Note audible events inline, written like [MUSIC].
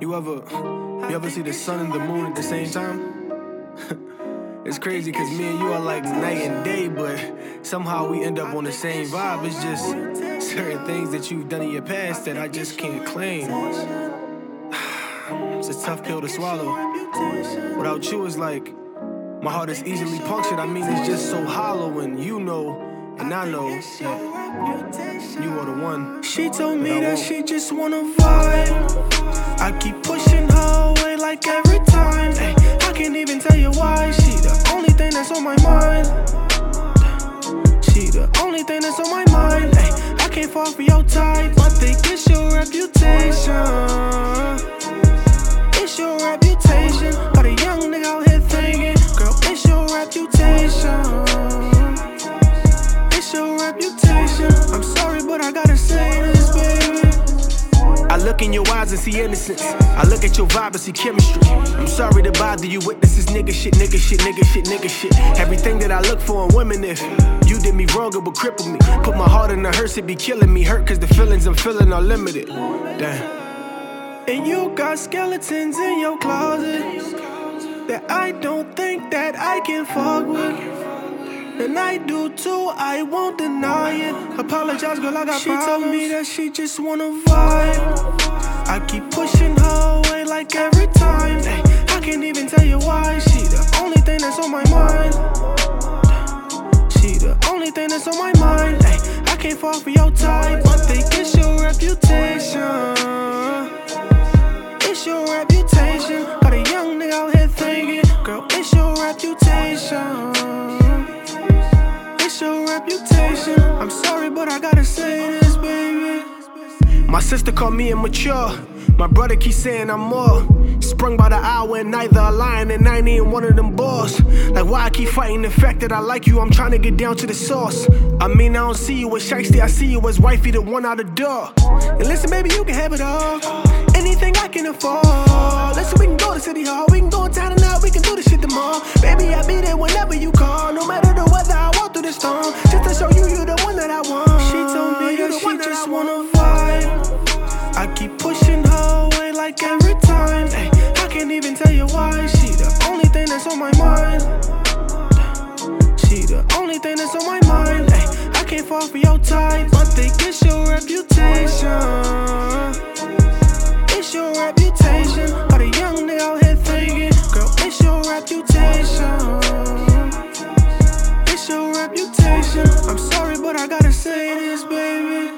You ever, you ever see the sun and the moon at the same time? [LAUGHS] it's crazy because me and you are like night and day, but somehow we end up on the same vibe. It's just certain things that you've done in your past that I just can't claim. [SIGHS] It's a tough pill to swallow. Without you, it's like my heart is easily punctured. I mean, it's just so hollow, and you know, and I know that you are the one. She told me I that she just wanna vibe. I keep pushing her away like every time. Ay, I can't even tell you why. She the only thing that's on my mind. She the only thing that's on my mind. Ay, I can't fall for your type. I think it's your reputation. It's your reputation. Got a young nigga out here thinking, girl, it's your reputation. It's your reputation. I'm sorry, but I gotta say this. I look in your eyes and see innocence. I look at your vibe and see chemistry. I'm sorry to bother you with this is nigga shit, nigga shit, nigga shit, nigga shit. Everything that I look for in women, if you did me wrong, it would cripple me. Put my heart in the hearse, it be killing me. Hurt cause the feelings I'm feeling are limited. Damn. And you got skeletons in your closet that I don't think that I can fuck with. And I do too, I won't deny it. Apologize, girl, I got she problems. She told me that she just wanna vibe. I keep pushing her away like every time. Ay, I can't even tell you why. She the only thing that's on my mind. She the only thing that's on my mind. Ay, I can't fall for your type. Reputation. I'm sorry, but I gotta say this, baby. My sister called me immature. My brother keeps saying I'm more. Sprung by the hour and neither a lion and I ain't even one of them boys. Like why I keep fighting the fact that I like you, I'm trying to get down to the source. I mean I don't see you as shiesty, I see you as wifey, the one out the door. And listen, baby, you can have it all. Anything I can afford. Listen, we can go to City Hall, we show you, you the one that I want. She told me you that just wanna vibe. I keep pushing her away like every time. Ay, I can't even tell you why. She the only thing that's on my mind. She the only thing that's on my mind. Ay, I can't fall for your type. I think it's your reputation. I'm sorry, but I gotta say this, baby.